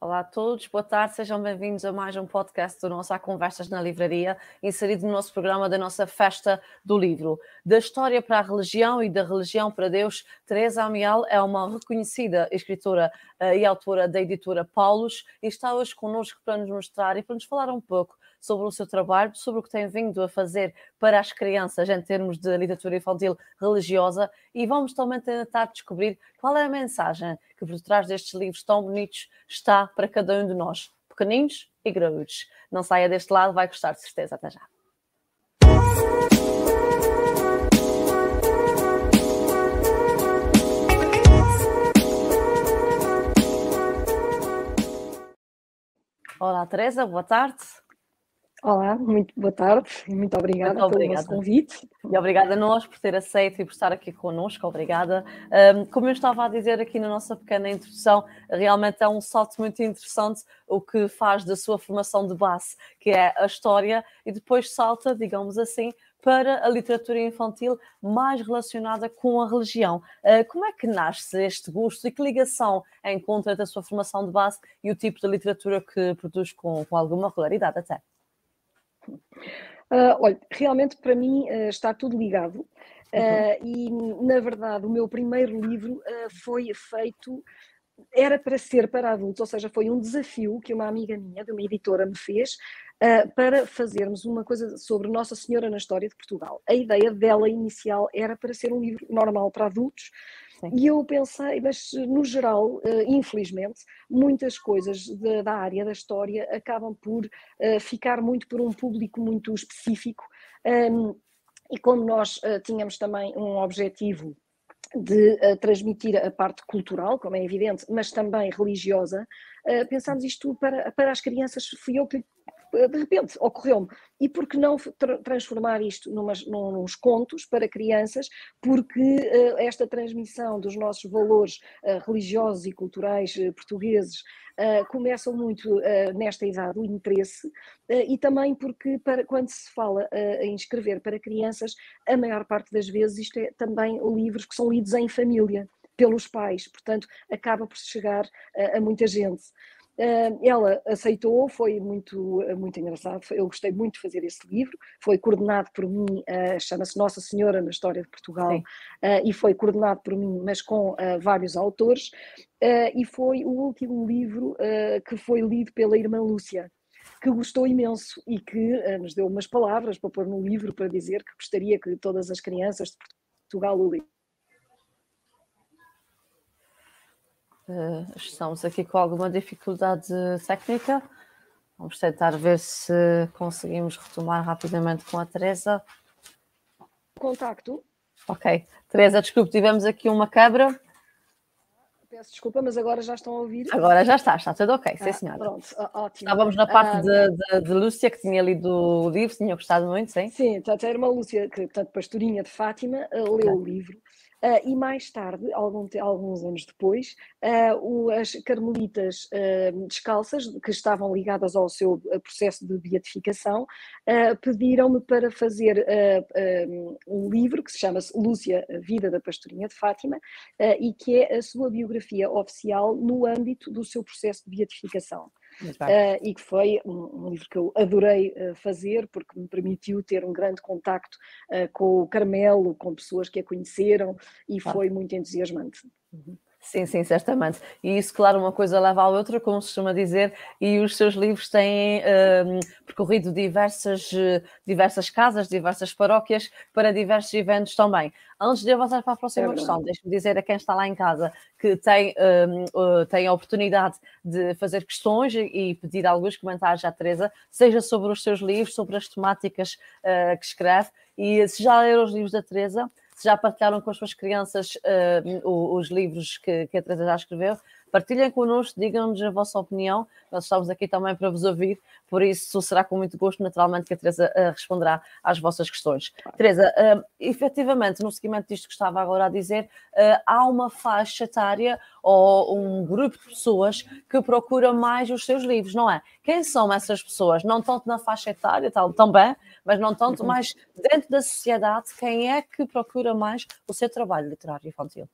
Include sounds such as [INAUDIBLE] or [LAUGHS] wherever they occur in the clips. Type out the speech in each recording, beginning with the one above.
Olá a todos, boa tarde, sejam bem-vindos a mais um podcast do nosso Há Conversas na Livraria, inserido no nosso programa da nossa Festa do Livro. Da história para a religião e da religião para Deus, Teresa Amial é uma reconhecida escritora uh, e autora da editora Paulus e está hoje connosco para nos mostrar e para nos falar um pouco sobre o seu trabalho, sobre o que tem vindo a fazer para as crianças em termos de literatura infantil religiosa e vamos também tentar descobrir qual é a mensagem que por trás destes livros tão bonitos está para cada um de nós, pequeninos e graúdos. Não saia deste lado, vai gostar de certeza. Até já. Olá, Teresa, boa tarde. Olá, muito boa tarde e muito obrigada muito pelo nosso convite. E obrigada a nós por ter aceito e por estar aqui connosco, obrigada. Um, como eu estava a dizer aqui na nossa pequena introdução, realmente é um salto muito interessante o que faz da sua formação de base, que é a história, e depois salta, digamos assim, para a literatura infantil mais relacionada com a religião. Uh, como é que nasce este gosto e que ligação encontra da sua formação de base e o tipo de literatura que produz com, com alguma regularidade até? Uh, olha, realmente para mim uh, está tudo ligado. Uh, e na verdade o meu primeiro livro foi feito era para ser para adultos, ou seja, foi um desafio que uma amiga minha, de uma editora, me fez para fazermos uma coisa sobre Nossa Senhora na história de Portugal. A ideia dela inicial era para ser um livro normal para adultos, Sim. E eu pensei, mas no geral, eh, infelizmente, muitas coisas da, área da história acabam por eh, ficar muito por um público muito específico. e como nós eh, tínhamos também um objetivo de uh, transmitir a parte cultural, como é evidente, mas também religiosa, uh, pensámos isto para, para as crianças, fui eu que de repente ocorreu-me, e por que não tra transformar isto numas, nos contos para crianças, porque uh, esta transmissão dos nossos valores uh, religiosos e culturais uh, portugueses começam muito nesta idade, o interesse, e também porque para, quando se fala em escrever para crianças, a maior parte das vezes isto é também livros que são lidos em família, pelos pais, portanto acaba por chegar a muita gente. Ela aceitou, foi muito, muito engraçado, eu gostei muito de fazer esse livro, foi coordenado por mim, ah, chama-se Nossa Senhora na História de Portugal, ah, e foi coordenado por mim, mas com vários autores, e foi o último livro que foi lido pela irmã Lúcia, que gostou imenso e que nos deu umas palavras para pôr no livro para dizer que gostaria que todas as crianças de Portugal o lessem. Uh, estamos aqui com alguma dificuldade técnica. Vamos tentar ver se conseguimos retomar rapidamente com a Teresa. Contacto. Ok. Teresa, desculpe, tivemos aqui uma quebra. Peço desculpa, mas agora já estão a ouvir. Agora já está, está tudo ok, sim ah, senhora. Pronto, ótimo. Estávamos na parte ah, de, de, de, Lúcia, que tinha lido o livro, tinha gostado muito, sim? Sim, a irmã Lúcia, que, portanto, pastorinha de Fátima, leu o livro Uh, e mais tarde, algum, alguns anos depois, uh, o, as carmelitas uh, descalças, que estavam ligadas ao seu processo de beatificação, pediram-me para fazer um livro que se chama-se Lúcia, a Vida da Pastorinha de Fátima, e que é a sua biografia oficial no âmbito do seu processo de beatificação. Uh, e que foi um, um, livro que eu adorei uh, fazer porque me permitiu ter um grande contacto uh, com o Carmelo, com pessoas que a conheceram e foi muito entusiasmante. Uhum. Sim, sim, certamente. E isso, claro, uma coisa leva à outra, como se costuma dizer, e os seus livros têm um, percorrido diversas, diversas casas, diversas paróquias, para diversos eventos também. Antes de avançar para a próxima é questão, deixe-me dizer a quem está lá em casa que tem, um, uh, tem a oportunidade de fazer questões e pedir alguns comentários à Teresa, seja sobre os seus livros, sobre as temáticas uh, que escreve, e se já leram os livros da Teresa, se já partilharam com as suas crianças uh, os livros que, que a Teresa já escreveu, partilhem connosco, digam-nos a vossa opinião. Nós estamos aqui também para vos ouvir, por isso será com muito gosto, naturalmente, que a Teresa uh, responderá às vossas questões. Claro. Teresa, uh, efetivamente, no seguimento disto que estava agora a dizer, uh, há uma faixa etária ou um grupo de pessoas que procura mais os seus livros, não é? Quem são essas pessoas? Não tanto na faixa etária, tal, também, mas não tanto [LAUGHS] mais dentro da sociedade, quem é que procura mais o seu trabalho literário infantil?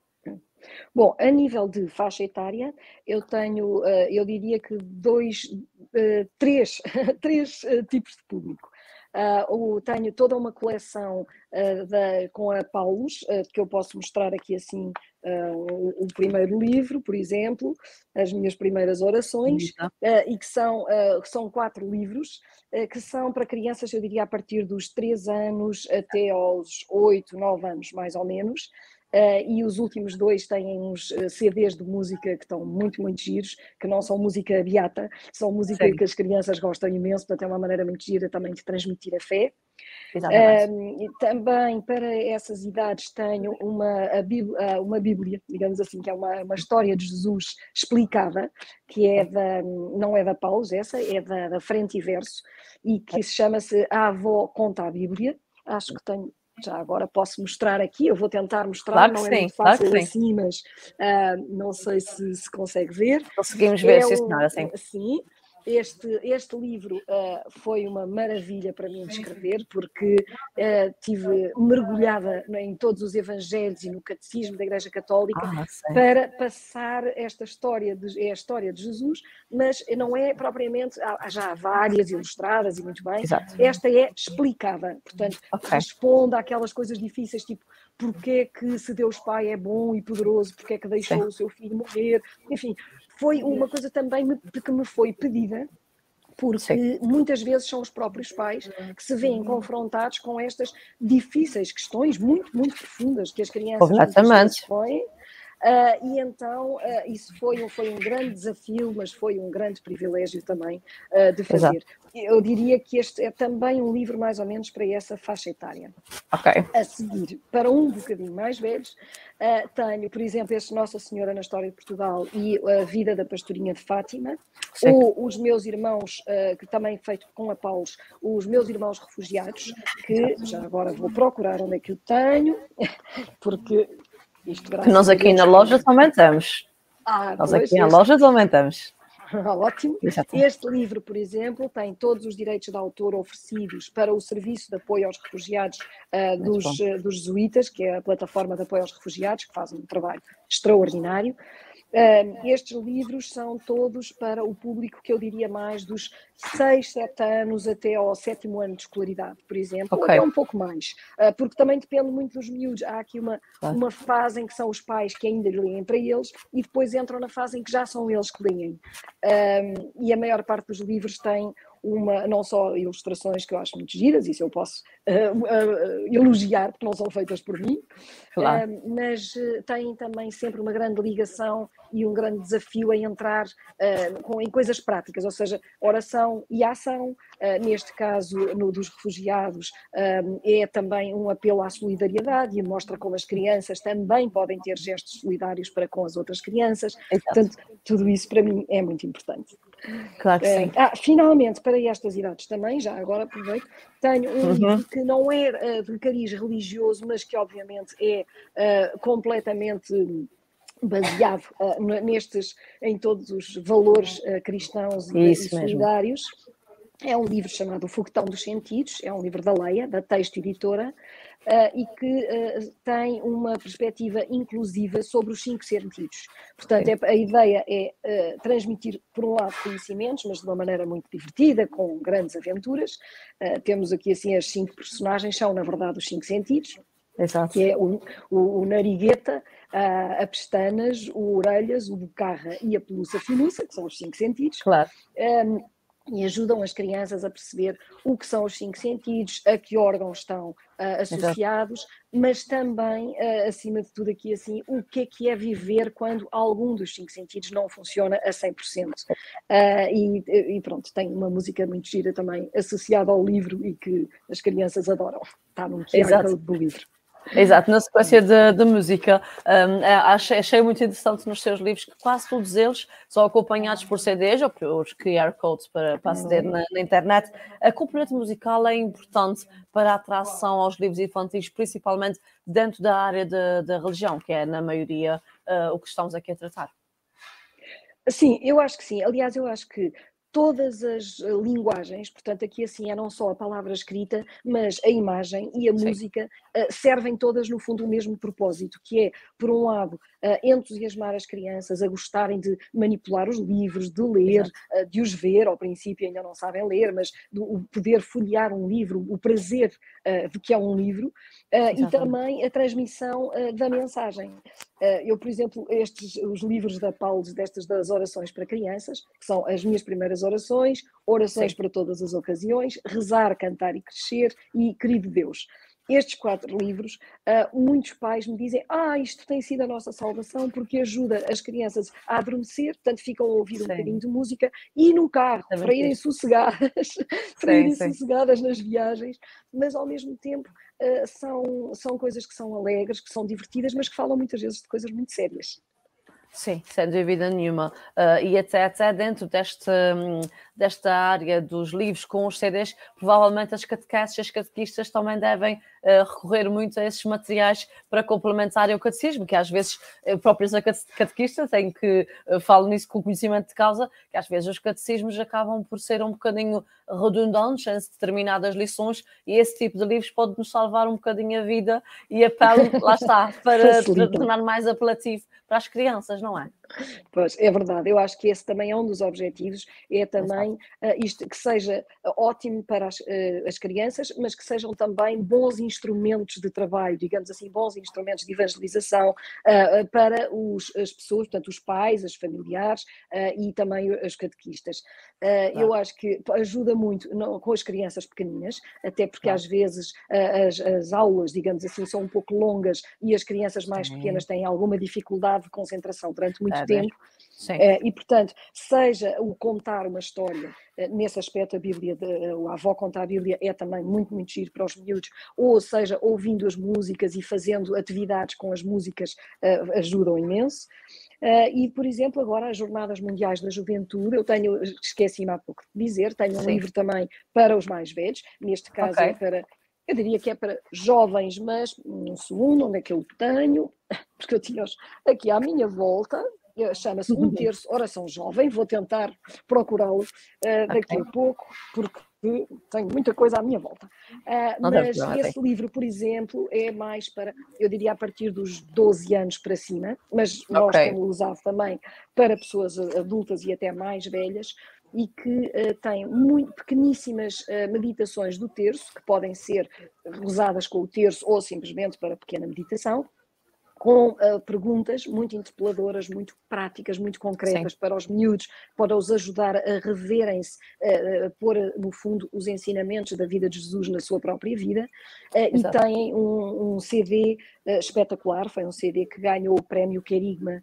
Bom, a nível de faixa etária, eu tenho, uh, eu diria que dois, uh, três, [LAUGHS] três uh, tipos de público. Uh, tenho toda uma coleção uh, da, com a Paulus, uh, que eu posso mostrar aqui assim o, o, primeiro livro, por exemplo, as minhas primeiras orações, e que são, são quatro livros, que são para crianças, eu diria, a partir dos 3 anos até aos 8, 9 anos, mais ou menos. Uh, e os últimos dois têm uns uh, CDs de música que estão muito, muito giros, que não são música beata, são música Sim. que as crianças gostam imenso, portanto é uma maneira muito gira também de transmitir a fé. Uh, e também para essas idades tenho uma, a Bíblia, uma Bíblia, digamos assim, que é uma, uma história de Jesus explicada, que é da, não é da Paulus, essa é da, da Frente e Verso, e que se chama-se A Avó Conta a Bíblia. Acho que tenho já agora posso mostrar aqui, eu vou tentar mostrar, claro não é sim, muito fácil claro assim, mas uh, não sei se se consegue ver. Conseguimos ver, é sim, senhora, sim. Sim, este, este livro uh, foi uma maravilha para mim de escrever, porque uh, tive mergulhada em todos os evangelhos e no catecismo da Igreja Católica ah, para passar esta história, de, é a história de Jesus, mas não é propriamente, há, já há várias ilustradas e muito bem, Exato. esta é explicada, portanto, okay. responde àquelas coisas difíceis, tipo, porque que se Deus Pai é bom e poderoso, porque é que deixou Sim. o seu filho morrer, enfim, foi uma coisa também que me foi pedida porque Sim. muitas vezes são os próprios pais que se veem confrontados com estas difíceis questões muito, muito profundas que as crianças põem Uh, e então uh, isso foi, foi um grande desafio, mas foi um grande privilégio também uh, de fazer. Exato. Eu diria que este é também um livro mais ou menos para essa faixa etária. Ok. A seguir, para um bocadinho mais velhos, tenho, por exemplo, este Nossa Senhora na História de Portugal e a Vida da Pastorinha de Fátima, Sim. ou os meus irmãos, que também feito com a Paulos, os meus irmãos refugiados, que já agora vou procurar onde é que eu tenho, [LAUGHS] porque isto que nós aqui na loja aumentamos. Ah, nós aqui na loja aumentamos. [LAUGHS] Ótimo. Este livro, por exemplo, tem todos os direitos de autor oferecidos para o Serviço de Apoio aos Refugiados uh, dos, uh, dos Jesuítas, que é a plataforma de apoio aos refugiados, que faz um trabalho extraordinário. Uh, estes livros são todos para o público que eu diria mais dos 6, 7 anos até ao sétimo ano de escolaridade, por exemplo, okay. ou até um pouco mais, uh, porque também depende muito dos miúdos. Há aqui uma, claro. uma fase em que são os pais que ainda leem para eles e depois entram na fase em que já são eles que leem. Uh, e a maior parte dos livros tem uma, não só ilustrações que eu acho muito giras, isso eu posso uh, [LAUGHS] uh, elogiar, porque não são feitas por mim, claro. uh, mas tem também sempre uma grande ligação e um grande desafio em entrar com, em coisas práticas, ou seja, oração e ação, neste caso no dos refugiados, é também um apelo à solidariedade e mostra como as crianças também podem ter gestos solidários para com as outras crianças, Exato. portanto, tudo isso para mim é muito importante. Claro que sim. Ah, finalmente, para estas idades também, já agora aproveito, tenho um uhum. livro que não é uh, de cariz religioso, mas que obviamente é uh, completamente baseado uh, nestes, em todos os valores cristãos e, e solidários. É um livro chamado O Foguetão dos Sentidos, é um livro da Leia, da Texto Editora, uh, e que uh, tem uma perspectiva inclusiva sobre os cinco sentidos. Portanto, é, a ideia é uh, transmitir, por um lado, conhecimentos, mas de uma maneira muito divertida, com grandes aventuras. temos aqui, assim, as cinco personagens, são, na verdade, os cinco sentidos. Exato. Que é o, o, o narigueta, a, a pestanas, o orelhas, o bocarra e a pelúcia finuça, que são os cinco sentidos. Claro. Um, e ajudam as crianças a perceber o que são os cinco sentidos, a que órgãos estão uh, associados, Exato. mas também, uh, acima de tudo aqui assim, o que é que é viver quando algum dos cinco sentidos não funciona a 100%. Uh, ah, e, e pronto, tem uma música muito gira também associada ao livro e que as crianças adoram. Está no QR do livro. Exato, na sequência da música, um, achei, achei, muito interessante nos seus livros que quase todos eles são acompanhados por CDs ou por QR codes para, para aceder na, na, internet. A componente musical é importante para a atração aos livros infantis, principalmente dentro da área da religião, que é na maioria uh, o que estamos aqui a tratar. Sim, eu acho que sim. Aliás, eu acho que todas as eh, linguagens, portanto, aqui assim é não só a palavra escrita, mas a imagem e a Sim. música servem todas, no fundo, o mesmo propósito, que é, por um lado, entusiasmar as crianças a gostarem de manipular os livros, de ler, de os ver, ao princípio ainda não sabem ler, mas o poder folhear um livro, o prazer de que é um livro, e também a transmissão da mensagem. eu, por exemplo, estes, os livros da Paulo, destas das orações para crianças, que são as minhas primeiras orações, orações Sim. para todas as ocasiões, rezar, cantar e crescer e querido Deus estes quatro livros, uh, muitos pais me dizem: Ah, isto tem sido a nossa salvação porque ajuda as crianças a adormecer, portanto ficam a ouvir sim. um bocadinho de música e no carro, para irem sossegadas, [LAUGHS] para sim, irem sossegadas nas viagens, mas ao mesmo tempo uh, são, são coisas que são alegres, que são divertidas, mas que falam muitas vezes de coisas muito sérias. Sim, sem dúvida nenhuma. Uh, e até, até dentro deste, um, desta área dos livros com os CDs, provavelmente as catequeses e as catequistas também devem uh, recorrer muito a esses materiais para complementarem o catecismo, que às vezes uh, próprios catequistas têm que, uh, falo nisso com conhecimento de causa, que às vezes os catecismos acabam por ser um bocadinho redundantes em determinadas lições e esse tipo de livros pode nos salvar um bocadinho a vida e apelo, [LAUGHS] lá está, para, para tornar mais apelativo para as crianças, não é? Pois, é verdade. Eu acho que esse também é um dos objetivos, é também uh, isto que seja ótimo para as, uh, as, crianças, mas que sejam também bons instrumentos de trabalho, digamos assim, bons instrumentos de evangelização uh, para os, as pessoas, portanto, os pais, os familiares e também os catequistas. Eu acho que ajuda muito não, com as crianças pequeninas, até porque às vezes as, as, aulas, digamos assim, são um pouco longas e as crianças mais Sim. pequenas têm alguma dificuldade de concentração durante muito muito tempo. É, e, portanto, seja o contar uma história, eh, nesse aspecto a Bíblia, de, eh, a avó contar a Bíblia é também muito, muito giro para os miúdos, ou seja, ouvindo as músicas e fazendo atividades com as músicas uh, ajudam imenso. Uh, e, por exemplo, agora as Jornadas Mundiais da Juventude, eu tenho, esqueci-me há pouco de dizer, tenho um Sim. livro também para os mais velhos, neste caso okay. é para eu diria que é para jovens, mas no segundo, onde é que eu tenho? [LAUGHS] Porque eu tinha aqui à minha volta, eh, chama-se Um Terço Oração Jovem, vou tentar procurá-lo uh, daqui okay. a pouco, porque tenho muita coisa à minha volta. Uh, mas esse livro, por exemplo, é mais para, eu diria, a partir dos 12 anos para cima, mas nós okay. temos usado também para pessoas adultas e até mais velhas, e que uh, tem muito pequeníssimas uh, meditações do terço, que podem ser rezadas com o terço ou simplesmente para pequena meditação, com uh, perguntas muito interpeladoras, muito práticas, muito concretas Sim. para os miúdos, para os ajudar a reverem-se, uh, pôr no fundo os ensinamentos da vida de Jesus na sua própria vida. Uh, e têm um, um CD espetacular, foi um CD que ganhou o prémio Querigma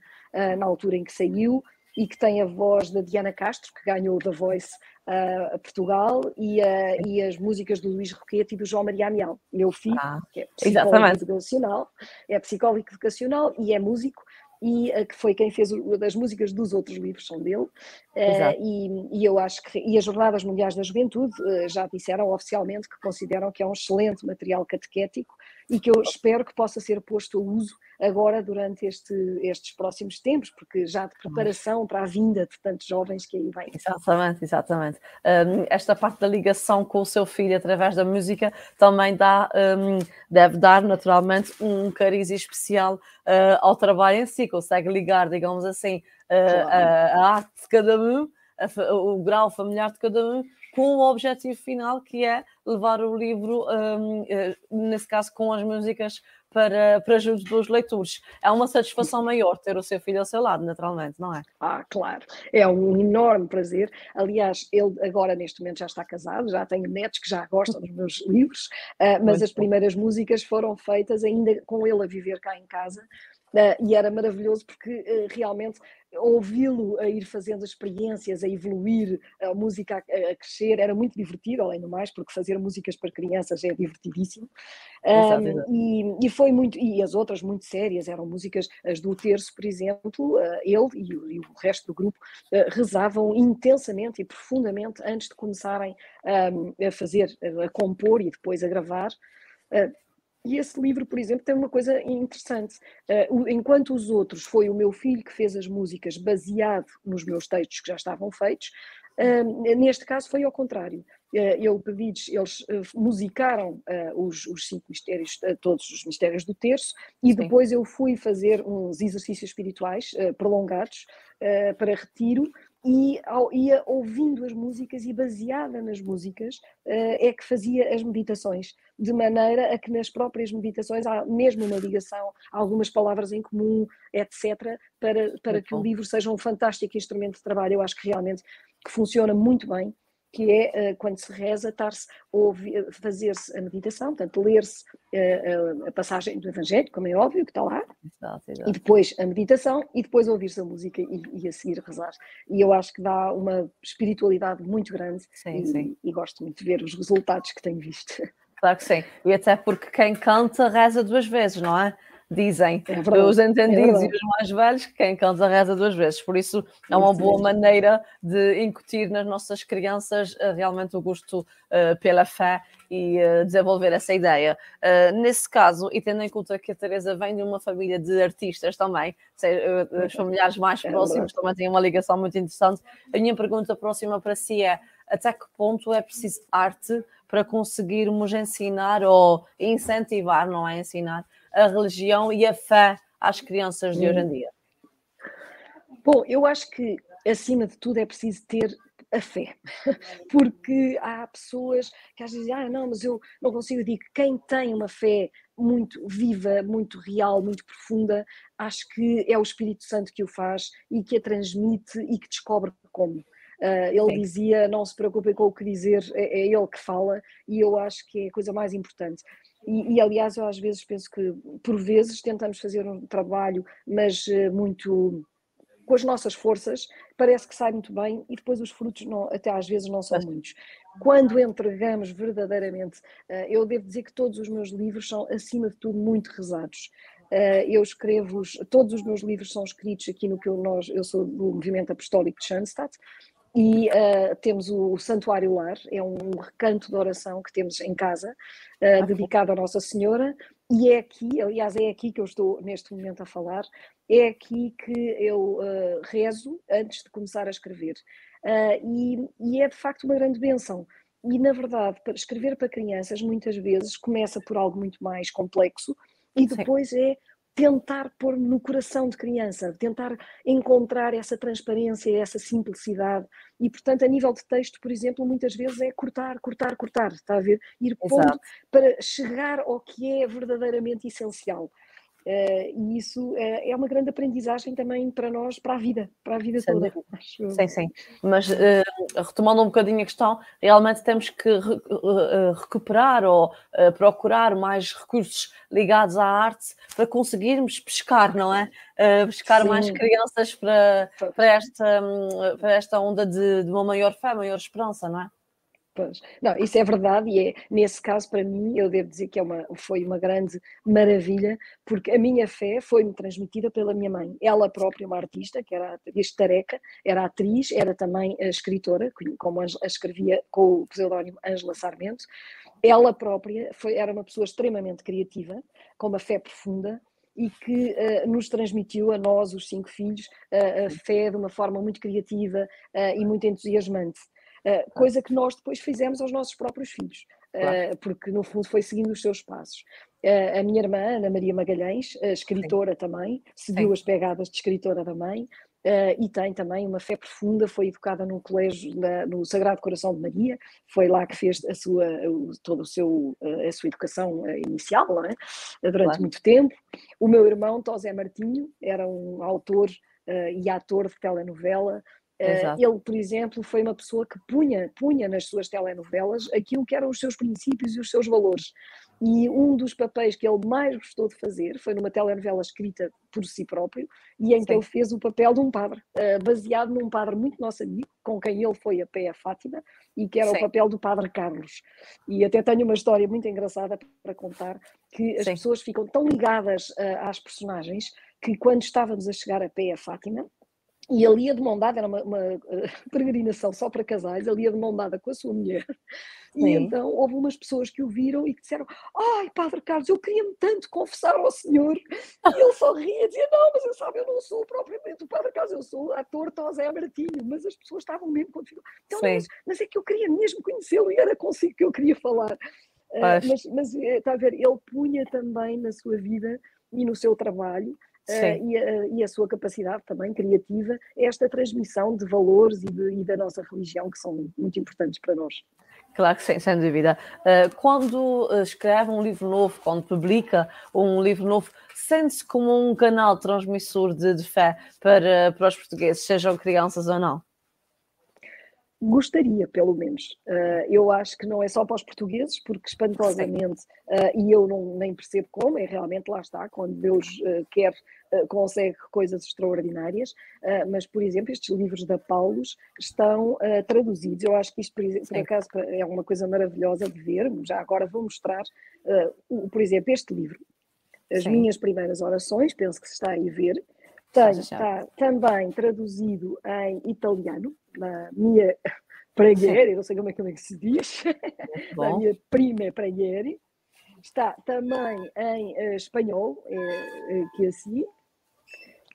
na altura em que saiu e que tem a voz da Diana Castro, que ganhou The Voice uh, a Portugal, e, e, as músicas do Luís Roquete e do João Maria Amial, meu filho, ah, que é psicólogo exatamente. educacional, é psicólogo educacional e é músico, e uh, que foi quem fez das músicas dos outros livros, são dele. Uh, e, e, eu acho que e as Jornadas Mundiais da Juventude uh, já disseram oficialmente que consideram que é um excelente material catequético e que eu espero que possa ser posto a uso agora durante este, estes próximos tempos, porque já de preparação para a vinda de tantos jovens que aí vêm. Exatamente, exatamente. Um, esta parte da ligação com o seu filho através da música também dá, um, deve dar naturalmente um cariz especial uh, ao trabalho em si, consegue ligar, digamos assim, uh, claro. a, a, arte de cada um, a, o grau familiar de cada um com o objetivo final que é levar o livro, um, eh, nesse caso com as músicas, para, para junto dos leitores. É uma satisfação maior ter o seu filho ao seu lado, naturalmente, não é? Ah, claro. É um enorme prazer. Aliás, ele agora neste momento já está casado, já tenho netos que já gostam dos meus livros, uh, mas Muito as primeiras bom. músicas foram feitas ainda com ele a viver cá em casa. Uh, e era maravilhoso porque uh, realmente ouvi-lo a ir fazendo experiências, a evoluir, a música a, crescer, era muito divertido, além do mais, porque fazer músicas para crianças é divertidíssimo. Um, e, e, foi muito, e as outras muito sérias, eram músicas, as do terço, por exemplo, ele e o, e o, resto do grupo uh, rezavam intensamente e profundamente antes de começarem um, a fazer, a compor e depois a gravar. Uh, e esse livro, por exemplo, tem uma coisa interessante. Uh, enquanto os outros foi o meu filho que fez as músicas baseado nos meus textos que já estavam feitos, uh, neste caso foi ao contrário. eu pedi-lhes, eles musicaram os, os cinco mistérios, todos os mistérios do terço, e Sim. depois eu fui fazer uns exercícios espirituais prolongados para retiro, e ao, ia ouvindo as músicas e baseada nas músicas uh, é que fazia as meditações, de maneira a que nas próprias meditações há mesmo uma ligação, algumas palavras em comum, etc., para, para que bom. o livro seja um fantástico instrumento de trabalho. Eu acho que realmente que funciona muito bem que é uh, quando se reza, estar-se a fazer-se a meditação, portanto, ler-se uh, a passagem do Evangelho, como é óbvio, que está lá, exato, exato. e depois a meditação, e depois ouvir-se a música e, e, a seguir rezar. E eu acho que dá uma espiritualidade muito grande sim, e, sim. e gosto muito de ver os resultados que tenho visto. Claro que sim, e até porque quem canta reza duas vezes, não é? Dizem é os entendidos é e os mais velhos que quem canta reza duas vezes. Por isso é uma boa maneira de incutir nas nossas crianças uh, realmente o gosto uh, pela fé e uh, desenvolver essa ideia. nesse caso, e tendo em conta que a Teresa vem de uma família de artistas também, seja, os familiares mais é próximos também têm uma ligação muito interessante, a minha pergunta próxima para si é até que ponto é preciso arte para conseguirmos ensinar ou incentivar, não é ensinar, a religião e a fé às crianças de hoje em dia? Bom, eu acho que acima de tudo é preciso ter a fé, [LAUGHS] porque há pessoas que às vezes dizem, ah, não, mas eu não consigo, eu digo, quem tem uma fé muito viva, muito real, muito profunda, acho que é o Espírito Santo que o faz e que a transmite e que descobre como. Uh, ele Sim. dizia: Não se preocupem com o que dizer, é, é, ele que fala, e eu acho que é a coisa mais importante. E, e, aliás, eu às vezes penso que, por vezes, tentamos fazer um trabalho, mas eh, muito com as nossas forças, parece que sai muito bem e depois os frutos não, até às vezes não são muitos. Quando entregamos verdadeiramente, eh, eu devo dizer que todos os meus livros são, acima de tudo, muito rezados. Eh, eu escrevo, todos os meus livros são escritos aqui no que eu, nós, eu sou do movimento apostólico de Schanstatt, e uh, temos o, Santuário Lar, é um recanto de oração que temos em casa, uh, dedicado à Nossa Senhora, e é aqui, aliás, é aqui que eu estou neste momento a falar, é aqui que eu uh, rezo antes de começar a escrever. E, e, é de facto uma grande bênção. E na verdade, para escrever para crianças muitas vezes começa por algo muito mais complexo e depois Sim. é tentar pôr no coração de criança, tentar encontrar essa transparência, essa simplicidade. E, portanto, a nível de texto, por exemplo, muitas vezes é cortar, cortar, cortar, está a ver? Ir pondo para chegar ao que é verdadeiramente essencial. Uh, e isso uh, é uma grande aprendizagem também para nós, para a vida, para a vida sim, toda. Acho. Sim, sim. Mas uh, retomando um bocadinho a questão, realmente temos que re recuperar ou procurar mais recursos ligados à arte para conseguirmos pescar, não é? pescar sim. mais crianças para, para, esta, hum, para esta onda de, de uma maior fé, maior esperança, não é? Pois. Não, isso é verdade e é, nesse caso, para mim, eu devo dizer que é uma, foi uma grande maravilha, porque a minha fé foi-me transmitida pela minha mãe. Ela própria, uma artista, que era este tareca, era atriz, era também escritora, como a escrevia com o pseudónimo Ângela Sarmento. Ela própria foi, era uma pessoa extremamente criativa, com uma fé profunda, e que uh, nos transmitiu a nós, os cinco filhos, uh, a fé de uma forma muito criativa uh, e muito entusiasmante. Uh, coisa que nós depois fizemos aos nossos próprios filhos, uh, porque no fundo foi seguindo os seus passos. Uh, a minha irmã, Ana Maria Magalhães, escritora Sim. também, seguiu Sim. as pegadas de escritora da mãe. e tem também uma fé profunda, foi educada num colégio na, no Sagrado Coração de Maria, foi lá que fez a sua, toda o seu, a sua educação inicial, é? durante claro. muito tempo. O meu irmão, Tosé Martinho, era um autor e ator de telenovela, eh, Exato. Ele, por exemplo, foi uma pessoa que punha, punha nas suas telenovelas aquilo que eram os seus princípios e os seus valores. E um dos papéis que ele mais gostou de fazer foi numa telenovela escrita por si próprio e em Sim. que ele fez o papel de um padre, eh, baseado num padre muito nosso amigo, com quem ele foi a pé a Fátima, e que era Sim. o papel do padre Carlos. E até tenho uma história muito engraçada para contar, que as Sim. pessoas ficam tão ligadas uh, às personagens que quando estávamos a chegar a pé a Fátima, e ele ia de mão dada, era uma, uma uh, [LAUGHS] peregrinação só para casais, ele ia de mão dada com a sua mulher. Sim. E então houve umas pessoas que o viram e que disseram: Ai, Padre Carlos, eu queria-me tanto confessar ao Senhor. E ele só ria e dizia: Não, mas eu sabe, eu não sou propriamente o Padre Carlos, eu sou ator Tosé Martinho. Mas as pessoas estavam mesmo confiadas. Então, mas, mas, é que eu queria mesmo conhecê-lo e era consigo que eu queria falar. Uh, mas, mas eh, está a ver, ele punha também na sua vida e no seu trabalho Uh, e, a, e, a, sua capacidade também criativa, esta transmissão de valores e, de, e, da nossa religião que são muito importantes para nós. Claro que sim, sem dúvida. Uh, quando escreve um livro novo, quando publica um livro novo, sente-se como um canal transmissor de, de fé para, para os portugueses, sejam crianças ou não? Gostaria, pelo menos. Uh, eu acho que não é só para os portugueses, porque espantosamente, uh, e eu não, nem percebo como, é realmente lá está, quando Deus uh, quer, consegue coisas extraordinárias, mas, por exemplo, estes livros da Paulus estão traduzidos. Eu acho que isto, por, por, acaso, é uma coisa maravilhosa de ver. Já agora vou mostrar, o, por exemplo, este livro, As Sim. Minhas Primeiras Orações, penso que se está aí a ver. Tem, está também traduzido em italiano, na minha preghiera, não sei como é, como é que se diz, na minha prima preghiera. Está também em uh, espanhol, é, que é assim.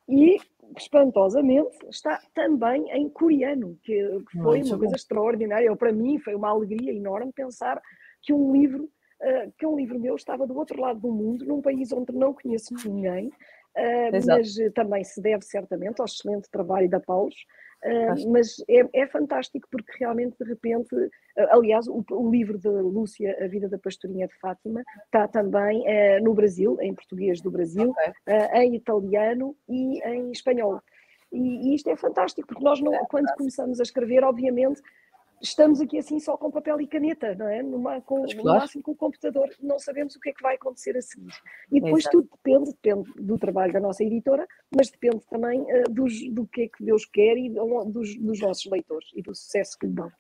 E, espantosamente, está também em coreano, que, que foi Muito uma bom. coisa extraordinária. Para mim, foi uma alegria enorme pensar que um livro, uh, que um livro meu estava do outro lado do mundo, num país onde não conheço ninguém, Uh, mas também se deve certamente ao excelente trabalho da Paulos, uh, mas é, é, fantástico porque realmente de repente, uh, aliás, o, o, livro de Lúcia, A Vida da Pastorinha de Fátima, está também no Brasil, em português do Brasil, okay. em italiano e em espanhol. E, e, isto é fantástico, porque nós, não, é quando começamos a escrever, obviamente, estamos aqui assim só com papel e caneta, não é? Numa, com, no máximo com o computador, não sabemos o que é que vai acontecer a seguir. E depois Exato. tudo depende, depende do trabalho da nossa editora, mas depende também uh, dos, do que é que Deus quer e dos, dos nossos leitores e do sucesso que lhe dão.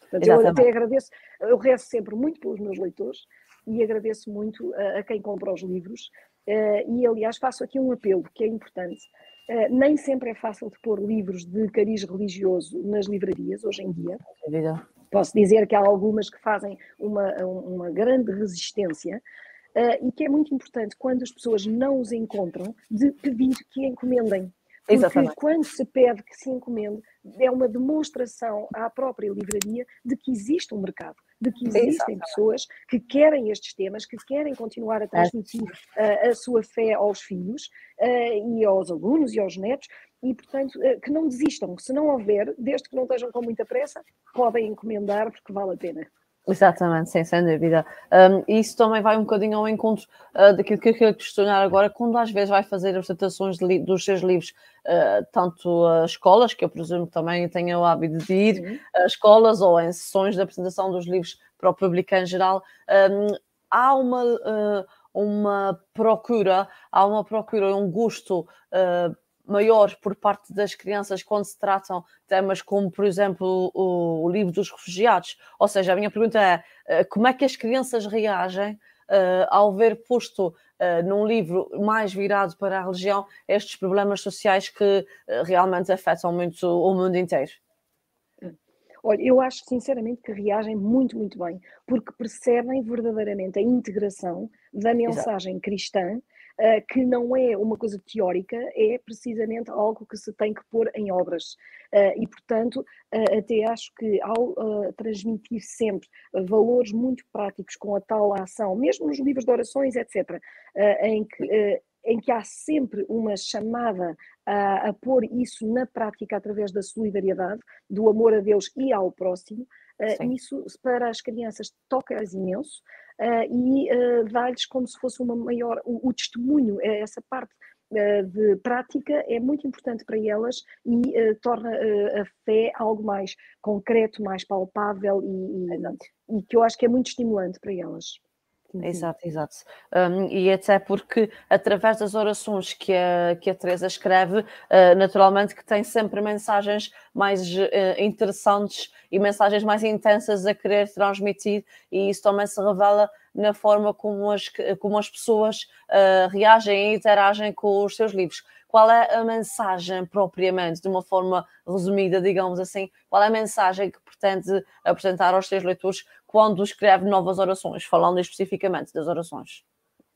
Portanto, eu até agradeço, eu rezo sempre muito pelos meus leitores e agradeço muito a, a quem compra os livros. Uh, e aliás faço aqui um apelo que é importante. Uh, nem sempre é fácil de pôr livros de cariz religioso nas livrarias hoje em dia. Posso dizer que há algumas que fazem uma, uma grande resistência uh, e que é muito importante quando as pessoas não os encontram de pedir que encomendem. Porque Exatamente. quando se pede que se encomende, é uma demonstração à própria livraria de que existe um mercado de que existem pessoas que querem estes temas, que querem continuar a transmitir uh, a sua fé aos filhos uh, e aos alunos e aos netos, e portanto uh, que não desistam. Se não houver, desde que não estejam com muita pressa, podem encomendar porque vale a pena. Exatamente, sim, sem dúvida. Um, isso também vai um bocadinho ao encontro uh, daquilo que eu quero questionar agora, quando às vezes vai fazer apresentações dos seus livros, uh, tanto a escolas, que eu presumo que também tenha o hábito de ir uhum. a escolas ou em sessões de apresentação dos livros para o público em geral, um, há uma, uh, uma procura, há uma procura, um gosto maior por parte das crianças quando se tratam temas como, por exemplo, o, o livro dos refugiados. Ou seja, a minha pergunta é eh, como é que as crianças reagem uh, ao ver posto uh, num livro mais virado para a religião estes problemas sociais que uh, realmente afetam muito o mundo inteiro? Olha, eu acho sinceramente que reagem muito, muito bem, porque percebem verdadeiramente a integração da mensagem Exato. cristã uh, que não é uma coisa teórica, é precisamente algo que se tem que pôr em obras. Uh, e, portanto, uh, até acho que ao transmitir sempre valores muito práticos com a tal ação, mesmo nos livros de orações, etc., em que em que há sempre uma chamada a, a, pôr isso na prática através da solidariedade, do amor a Deus e ao próximo, uh, isso para as crianças toca-as imenso e uh, dá-lhes como se fosse uma maior, o, o testemunho, é essa parte de prática é muito importante para elas e uh, torna uh, a fé algo mais concreto, mais palpável e, e, e, que eu acho que é muito estimulante para elas. Uhum. Exato, exato. Um, e até porque, através das orações que a, que a Teresa escreve, uh, naturalmente que tem sempre mensagens mais uh, interessantes e mensagens mais intensas a querer transmitir, e isso também se revela na forma como as, como as pessoas uh, reagem e interagem com os seus livros. Qual é a mensagem propriamente, de uma forma resumida, digamos assim, qual é a mensagem que pretende apresentar aos seus leitores quando escreve novas orações, falando especificamente das orações?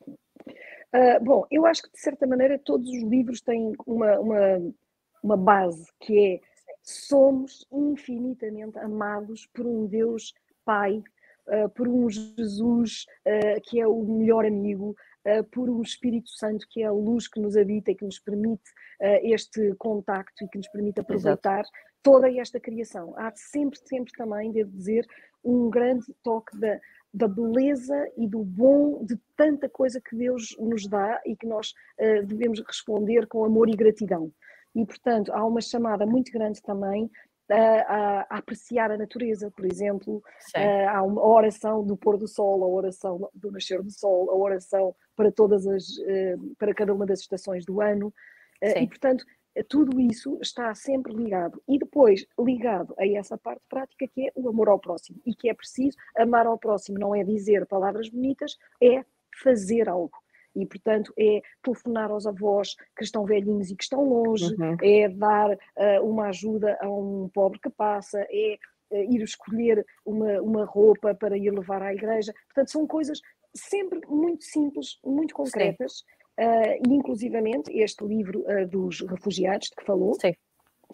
Uh, bom, eu acho que de certa maneira todos os livros têm uma, uma, uma base que é somos infinitamente amados por um Deus Pai, uh, por um Jesus uh, que é o melhor amigo, por um Espírito Santo que é a luz que nos habita e que nos permite este contacto e que nos permite aproveitar Exato. toda esta criação. Há sempre, sempre também, devo dizer, um grande toque da da beleza e do bom de tanta coisa que Deus nos dá e que nós uh, devemos responder com amor e gratidão. E, portanto, há uma chamada muito grande também a, a, a apreciar a natureza, por exemplo, uh, há uma oração do pôr do sol, a oração do nascer do sol, a oração para todas as, uh, para cada uma das estações do ano. e, portanto, tudo isso está sempre ligado. E depois, ligado a essa parte prática que é o amor ao próximo. E que é preciso amar ao próximo, não é dizer palavras bonitas, é fazer algo. E, portanto, é telefonar aos avós que estão velhinhos e que estão longe, uhum. é dar uh, uma ajuda a um pobre que passa, é uh, ir escolher uma, uma roupa para ir levar à igreja. Portanto, são coisas sempre muito simples, muito concretas. Sim uh, inclusivamente este livro uh, dos refugiados de que falou, Sim.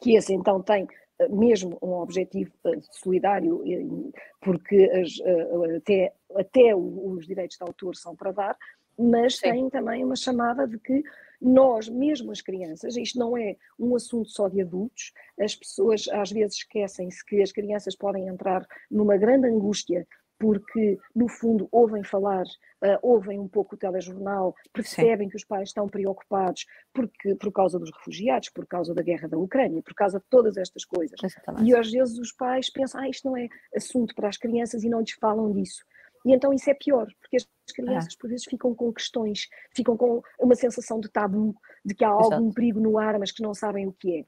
que esse então tem ah, mesmo um objetivo solidário, porque as, até, até os direitos de autor são para dar, mas Sim. tem também uma chamada de que nós, mesmo as crianças, isto não é um assunto só de adultos, as pessoas às vezes esquecem-se que as crianças podem entrar numa grande angústia porque no fundo ouvem falar, uh, ouvem um pouco o telejornal, percebem Sim. que os pais estão preocupados porque, por causa dos refugiados, por causa da guerra da Ucrânia, por causa de todas estas coisas. Exatamente. E às vezes os pais pensam, ah, isto não é assunto para as crianças e não lhes falam disso. E então isso é pior, porque as crianças ah. por vezes ficam com questões, ficam com uma sensação de tabu, de que há Exato. algum perigo no ar, mas que não sabem o que é.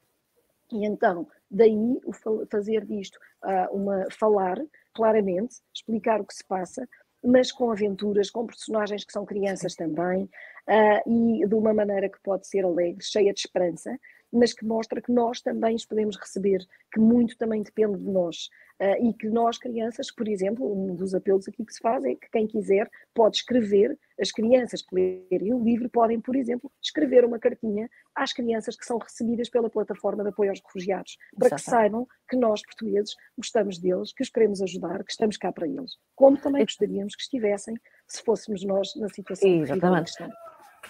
E então, daí o fazer disto, uh, uma falar claramente, explicar o que se passa, mas com aventuras, com personagens que são crianças também, uh, e de uma maneira que pode ser alegre, cheia de esperança, mas que mostra que nós também os podemos receber, que muito também depende de nós. Uh, e que nós, crianças, por exemplo, um dos apelos aqui que se faz é que quem quiser pode escrever, as crianças que lerem o livro podem, por exemplo, escrever uma cartinha às crianças que são recebidas pela plataforma de apoio aos refugiados, para que saibam que nós, portugueses, gostamos deles, que os queremos ajudar, que estamos cá para eles. Como também gostaríamos que estivessem se fôssemos nós na situação Exatamente. que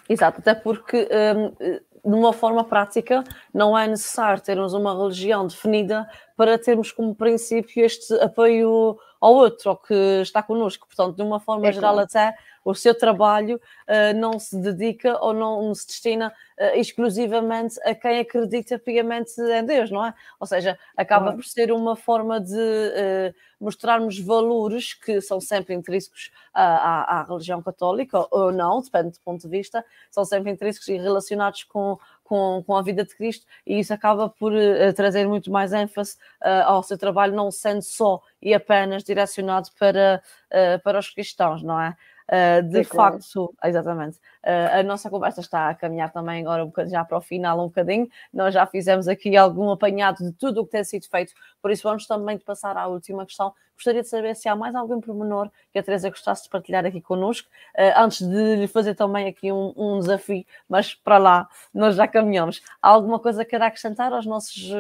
Exato, até porque um, de uma forma prática, não é necessário termos uma religião definida para termos como princípio este apoio ao outro, ao que está connosco. Portanto, de uma forma é geral, claro. até o seu trabalho uh, não se dedica ou não se destina uh, exclusivamente a quem acredita piamente em Deus, não é? Ou seja, acaba por ser uma forma de uh, mostrarmos valores que são sempre intrínsecos à, à, à, religião católica ou não, depende do ponto de vista, são sempre intrínsecos e relacionados com, com, com, a vida de Cristo, e isso acaba por uh, trazer muito mais ênfase uh, ao seu trabalho, não sendo só e apenas direcionado para, uh, para os cristãos, não é? Uh, de facto, exatamente, uh, a nossa conversa está a caminhar também agora um já para o final um bocadinho. Nós já fizemos aqui algum apanhado de tudo o que tem sido feito, por isso vamos também passar à última questão. Gostaria de saber se há mais algum pormenor que a Teresa gostasse de partilhar aqui connosco, uh, antes de lhe fazer também aqui um, um, desafio, mas para lá nós já caminhamos. Há alguma coisa que queira acrescentar aos nossos,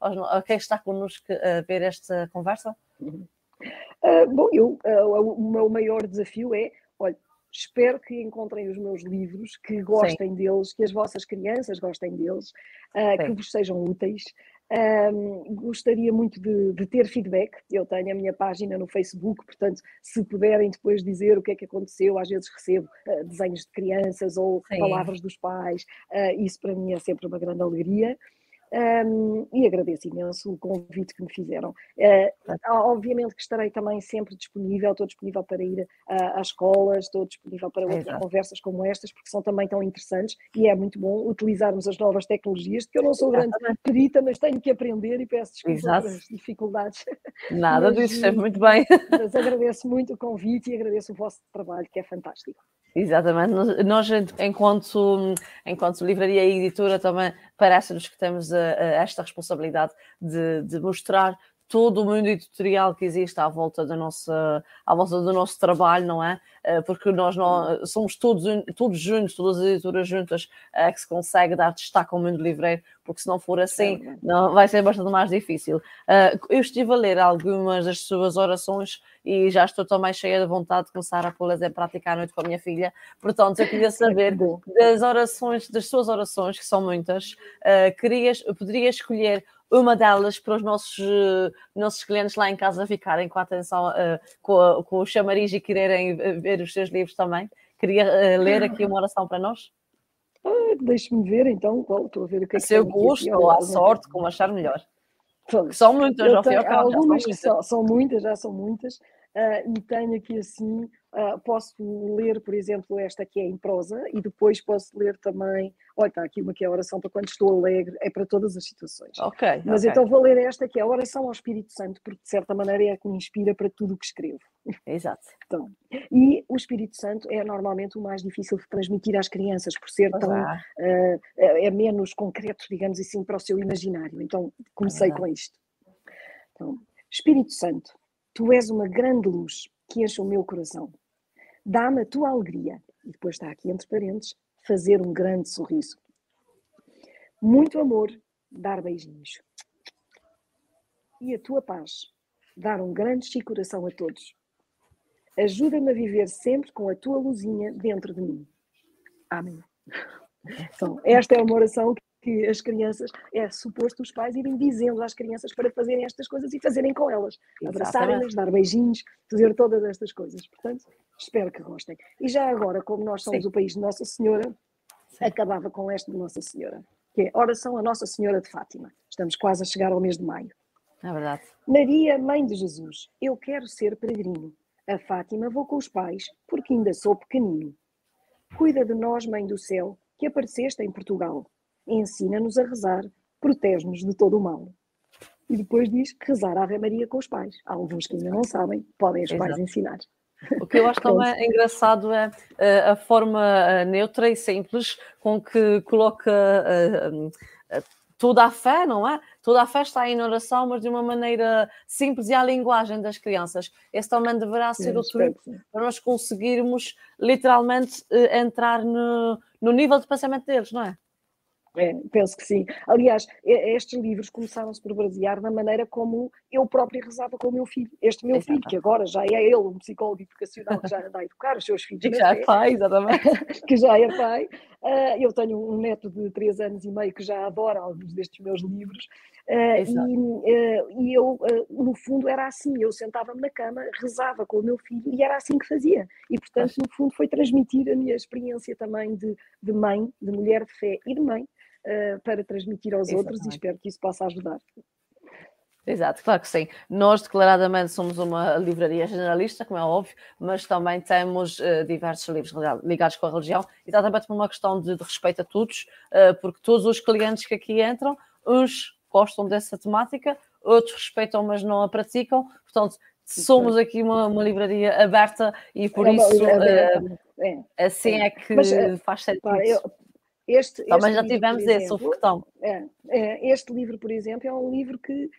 aos, a quem está connosco a ver esta conversa? Uhum. Uh, bom, eu, uh, o meu maior desafio é, olha, espero que encontrem os meus livros, que gostem Sim. deles, que as vossas crianças gostem deles, uh, que vos sejam úteis. Um, gostaria muito de, de, ter feedback. Eu tenho a minha página no Facebook, portanto, se puderem depois dizer o que é que aconteceu, às vezes recebo uh, desenhos de crianças ou Sim. palavras dos pais, uh, isso para mim é sempre uma grande alegria. Um, e agradeço imenso o convite que me fizeram. Uh, obviamente que estarei também sempre disponível, estou disponível para ir às escolas, estou disponível para outras Exato. conversas como estas, porque são também tão interessantes e é muito bom utilizarmos as novas tecnologias, que eu não sou grande perita, mas tenho que aprender e peço desculpa pelas dificuldades. Nada mas, disso, é muito bem. [LAUGHS] Mas agradeço muito o convite e agradeço o vosso trabalho, que é fantástico. Exatamente. Nós, enquanto, enquanto livraria e editora, também parece-nos que temos a, a esta responsabilidade de, de, mostrar todo o mundo editorial que existe à volta da nossa, à volta do nosso trabalho, não é? Eh, porque nós não, somos todos, todos juntos, todas as editoras juntas, é que se consegue dar destaque ao mundo livreiro, porque se não for assim, não, vai ser bastante mais difícil. Eh, eu estive a ler algumas das suas orações e já estou também cheia de vontade de começar a pô-las em prática à noite com a minha filha. Portanto, eu queria saber [LAUGHS] das orações, das suas orações, que são muitas, querias, poderia escolher uma delas para os nossos, uh, nossos clientes lá em casa ficarem com a atenção, uh, com, a, com, o chamariz e quererem ver os seus livros também. Queria uh, ler aqui uma oração para nós? Ah, Deixe-me ver então, qual, estou a ver o que é seu gosto, ou à sorte, como achar melhor. São muitas, tenho, algumas já são, muitas. São, muitas, já são muitas, e tenho aqui assim Uh, posso ler, por exemplo, esta que é em prosa e depois posso ler também. Olha, está aqui uma que é a oração para quando estou alegre, é para todas as situações. Ok. Mas okay. então vou ler esta que é a oração ao Espírito Santo, porque de certa maneira é a que me inspira para tudo o que escrevo. Exato. [LAUGHS] Então, e o Espírito Santo é normalmente o mais difícil de transmitir às crianças, por ser tão. Uh, é menos concreto, digamos assim, para o seu imaginário. Então comecei com isto. Então, Espírito Santo, tu és uma grande luz que enche o meu coração dá-me a tua alegria. E depois está aqui entre parênteses, fazer um grande sorriso. Muito amor, dar beijinhos. E a tua paz, dar um grande coração a todos. Ajuda-me a viver sempre com a tua luzinha dentro de mim. Amém. Então, esta é uma oração que as crianças, é suposto os pais irem dizendo às crianças para fazerem estas coisas e fazerem com elas. Abraçarem-nas, dar beijinhos, fazer todas estas coisas. Portanto, espero que gostem. E já agora, como nós somos Sim. o país de Nossa Senhora, Sim. acabava com esta de Nossa Senhora, que é oração a Nossa Senhora de Fátima. Estamos quase a chegar ao mês de maio. É verdade. Maria, Mãe de Jesus, eu quero ser peregrino. A Fátima vou com os pais, porque ainda sou pequenino. Cuida de nós, Mãe do Céu, que apareceste em Portugal ensina-nos a rezar, protege-nos de todo o mal. E depois diz rezar a Ave Maria com os pais. Há alguns que ainda não sabem, podem os pais ensinar. O que eu acho também engraçado é uh, a forma uh, neutra e simples com que coloca uh, toda a fé, não é? Toda a fé está em oração, mas de uma maneira simples e à linguagem das crianças. Esse também deverá ser o truque para nós conseguirmos literalmente entrar no, no nível de pensamento deles, não é? É, penso que sim. Aliás, estes livros começaram-se por basear na maneira como eu própria rezava com o meu filho. Este meu Exato. filho, que agora já é ele um psicólogo educacional que já anda a educar os seus filhos. [LAUGHS] Que já é [LAUGHS] pai, exatamente. que já é pai. Uh, eu tenho um neto de três anos e meio que já adora alguns destes meus livros. Uh, e, uh, e, eu, no fundo, era assim. Eu sentava-me na cama, rezava com o meu filho e era assim que fazia. E, portanto, no fundo, foi transmitir a minha experiência também de, de mãe, de mulher de fé e de mãe para transmitir aos Exatamente. outros e espero que isso possa ajudar. Exato, claro que sim. Nós declaradamente somos uma livraria generalista, como é óbvio, mas também temos uh, diversos livros ligados com a religião, exatamente por uma questão de, de respeito a todos, uh, porque todos os clientes que aqui entram, uns gostam dessa temática, outros respeitam, mas não a praticam, portanto, somos aqui uma, uma livraria aberta e por é isso uh, é, assim é, é que mas, faz sentido. Pá, eu, este, Também já tivemos livro, esse, o foguetão. É, é, este livro, por exemplo, é um livro que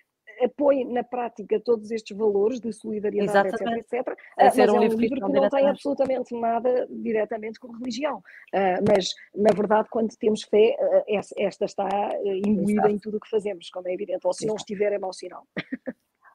apoia na prática todos estes valores de solidariedade, Exatamente. etc, etc. É mas um é um livro, livro que não tem absolutamente nada diretamente com religião. Uh, mas, na verdade, quando temos fé, uh, esta está imbuída Exato. em tudo o que fazemos, como é evidente. Ou se Exato. não estiver, é mau sinal.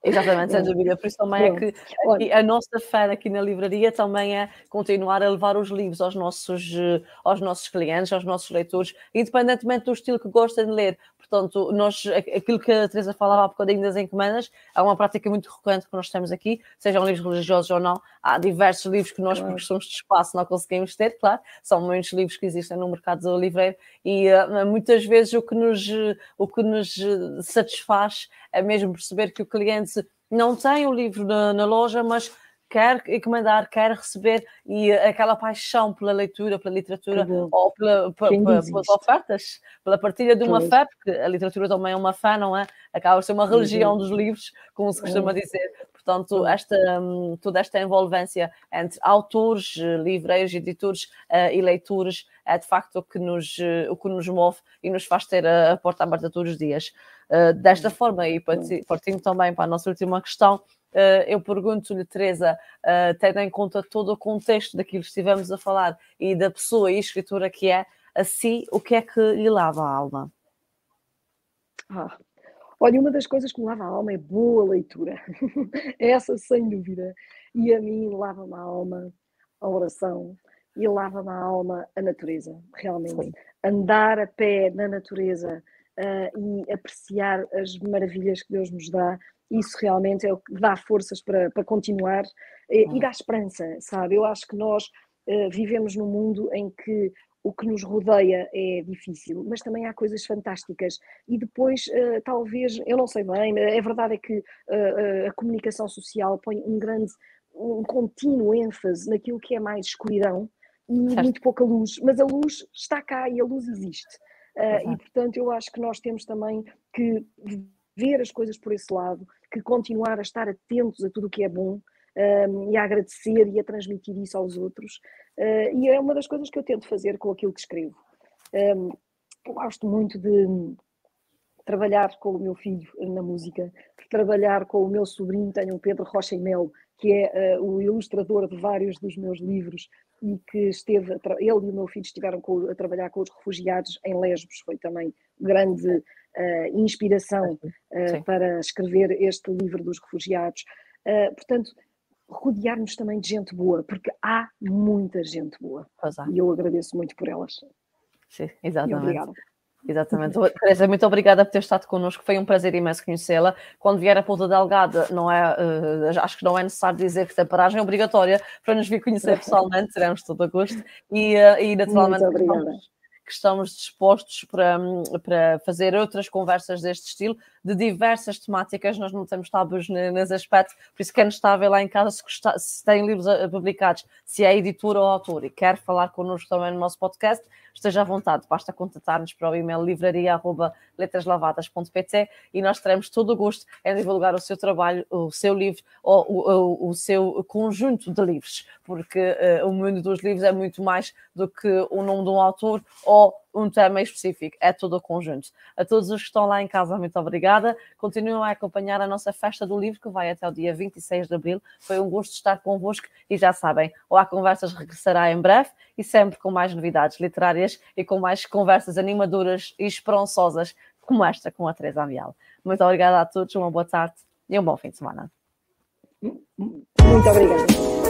Exatamente, sem dúvida. Por isso também é que aqui, a nossa fé aqui na livraria também é continuar a levar os livros aos nossos, eh, aos nossos clientes, aos nossos leitores, independentemente do estilo que gostem de ler. Portanto, nós, aquilo que a Teresa falava há bocadinho das encomendas, é uma prática muito recorrente que nós temos aqui, sejam livros religiosos ou não. Há diversos livros que nós, porque somos de espaço, não conseguimos ter, claro. São muitos livros que existem no mercado livreiro e uh, muitas vezes o que, nos, o que nos satisfaz é mesmo perceber que o cliente não tem o livro na, na loja, mas quer encomendar, quer receber, e aquela paixão pela leitura, pela literatura, ou pela, pela, pelas ofertas, pela partilha de uma fé, porque a literatura também é uma fé, não é? Acaba de ser uma religião dos livros, como se costuma dizer. Portanto, esta, hum, toda esta envolvência entre autores, livreiros, editores uh, e leitores é de facto o que, nos, uh, o que nos move e nos faz ter a, a porta aberta todos os dias. Desta forma, e partindo também para a nossa última questão, eu pergunto-lhe, Teresa, tendo em conta todo o contexto daquilo que estivemos a falar e da pessoa e escritora que é, assim, o que é que lhe lava a alma? Ah, olha, uma das coisas que me lava a alma é boa leitura. [LAUGHS] Essa, sem dúvida. E a mim lava-me a alma a oração e lava-me a alma a natureza, realmente. Sim. Andar a pé na natureza uh, e apreciar as maravilhas que Deus nos dá isso realmente é o que dá forças para, para continuar e, e dá esperança, sabe? Eu acho que nós uh, vivemos num mundo em que o que nos rodeia é difícil, mas também há coisas fantásticas. E depois, uh, talvez, eu não sei bem, é verdade é que uh, a comunicação social põe um grande, um contínuo ênfase naquilo que é mais escuridão e certo. muito pouca luz, mas a luz está cá e a luz existe. E portanto, eu acho que nós temos também que ver as coisas por esse lado, que continuar a estar atentos a tudo o que é bom um, e a agradecer e a transmitir isso aos outros. Uh, e é uma das coisas que eu tento fazer com aquilo que escrevo. Um, eu gosto muito de trabalhar com o meu filho na música, trabalhar com o meu sobrinho, tenho o Pedro Rocha e Mel, que é uh, o ilustrador de vários dos meus livros e que esteve, ele e o meu filho estiveram com, a trabalhar com os refugiados em Lesbos, foi também grande uh, inspiração uh, para escrever este livro dos refugiados. Uh, portanto, rodear-nos também de gente boa, porque há muita gente boa. E eu agradeço muito por elas. Sim, exatamente. E obrigada. Exatamente. Teresa, muito obrigada por ter estado connosco. Foi um prazer imenso conhecê-la. Quando vier a Ponta Delgada, não é, uh, acho que não é necessário dizer que a paragem é obrigatória para nos vir conhecer pessoalmente, teremos todo a gosto. E, uh, e naturalmente, que estamos dispostos para, para fazer outras conversas deste estilo, de diversas temáticas, nós não temos tabus nesse aspecto, por isso quem está a ver lá em casa, se, gostar, se tem livros publicados, se é editor ou autor e quer falar connosco também no nosso podcast, esteja à vontade, basta contatar-nos para o e-mail livraria.letraslavadas.pt e nós teremos todo o gosto em divulgar o seu trabalho, o seu livro ou o, o, o seu conjunto de livros, porque uh, o mundo dos livros é muito mais do que o nome de um autor ou um tema específico, é todo o conjunto. A todos os que estão lá em casa, muito obrigada. Continuem a acompanhar a nossa festa do livro, que vai até o dia 26 de abril. Foi um gosto estar convosco e já sabem, o Há Conversas regressará em breve e sempre com mais novidades literárias e com mais conversas animadoras e esperançosas como esta com a Teresa Amial. Muito obrigada a todos, uma boa tarde e um bom fim de semana. Muito obrigada.